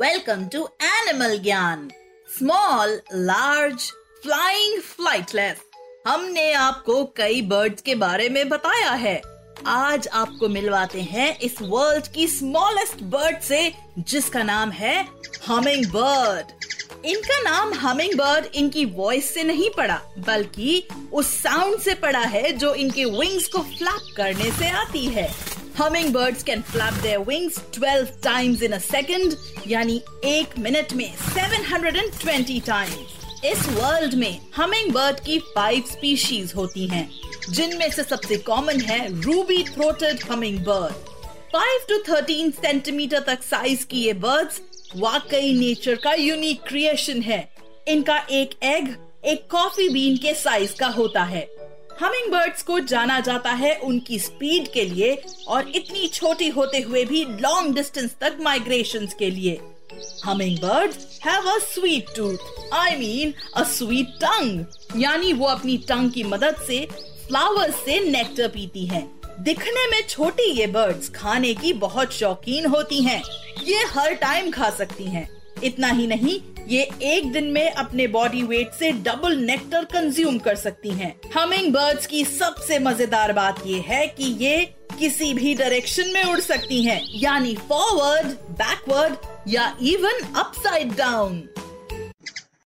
Welcome to Animal Gyan small large flying flightless हमने आपको कई बर्ड्स के बारे में बताया है। आज आपको मिलवाते हैं इस वर्ल्ड की स्मॉलेस्ट बर्ड से, जिसका नाम है हमिंग बर्ड इनका नाम हमिंग बर्ड इनकी वॉइस से नहीं पड़ा, बल्कि उस साउंड से पड़ा है जो इनके विंग्स को फ्लैप करने से आती है। Hummingbirds can flap their wings 12 times in a second, यानी एक मिनट में 720 times. इस वर्ल्ड में हमिंग बर्ड की फाइव स्पीशीज होती हैं, जिनमें से सबसे कॉमन है ruby throated hummingbird five to thirteen centimetre तक साइज़ की ये बर्ड्स वाकई नेचर का यूनिक क्रिएशन है। इनका एक एग एक कॉफ़ी बीन के साइज़ का होता है। हमिंग बर्ड्स को जाना जाता है उनकी स्पीड के लिए और इतनी छोटी होते हुए भी लॉन्ग डिस्टेंस तक माइग्रेशन के लिए hummingbirds have a sweet tooth I mean a sweet tongue यानी वो अपनी टंग की मदद से फ्लावर्स से नेक्टर पीती हैं। दिखने में छोटी ये बर्ड्स खाने की बहुत शौकीन होती हैं। ये हर टाइम खा सकती हैं। इतना ही नहीं ये एक दिन में अपने बॉडी वेट से डबल नेक्टर कंज्यूम कर सकती हैं। हमिंग बर्ड्स की सबसे मज़ेदार बात ये है कि ये किसी भी डायरेक्शन में उड़ सकती हैं, यानी फॉरवर्ड बैकवर्ड या इवन अपसाइड डाउन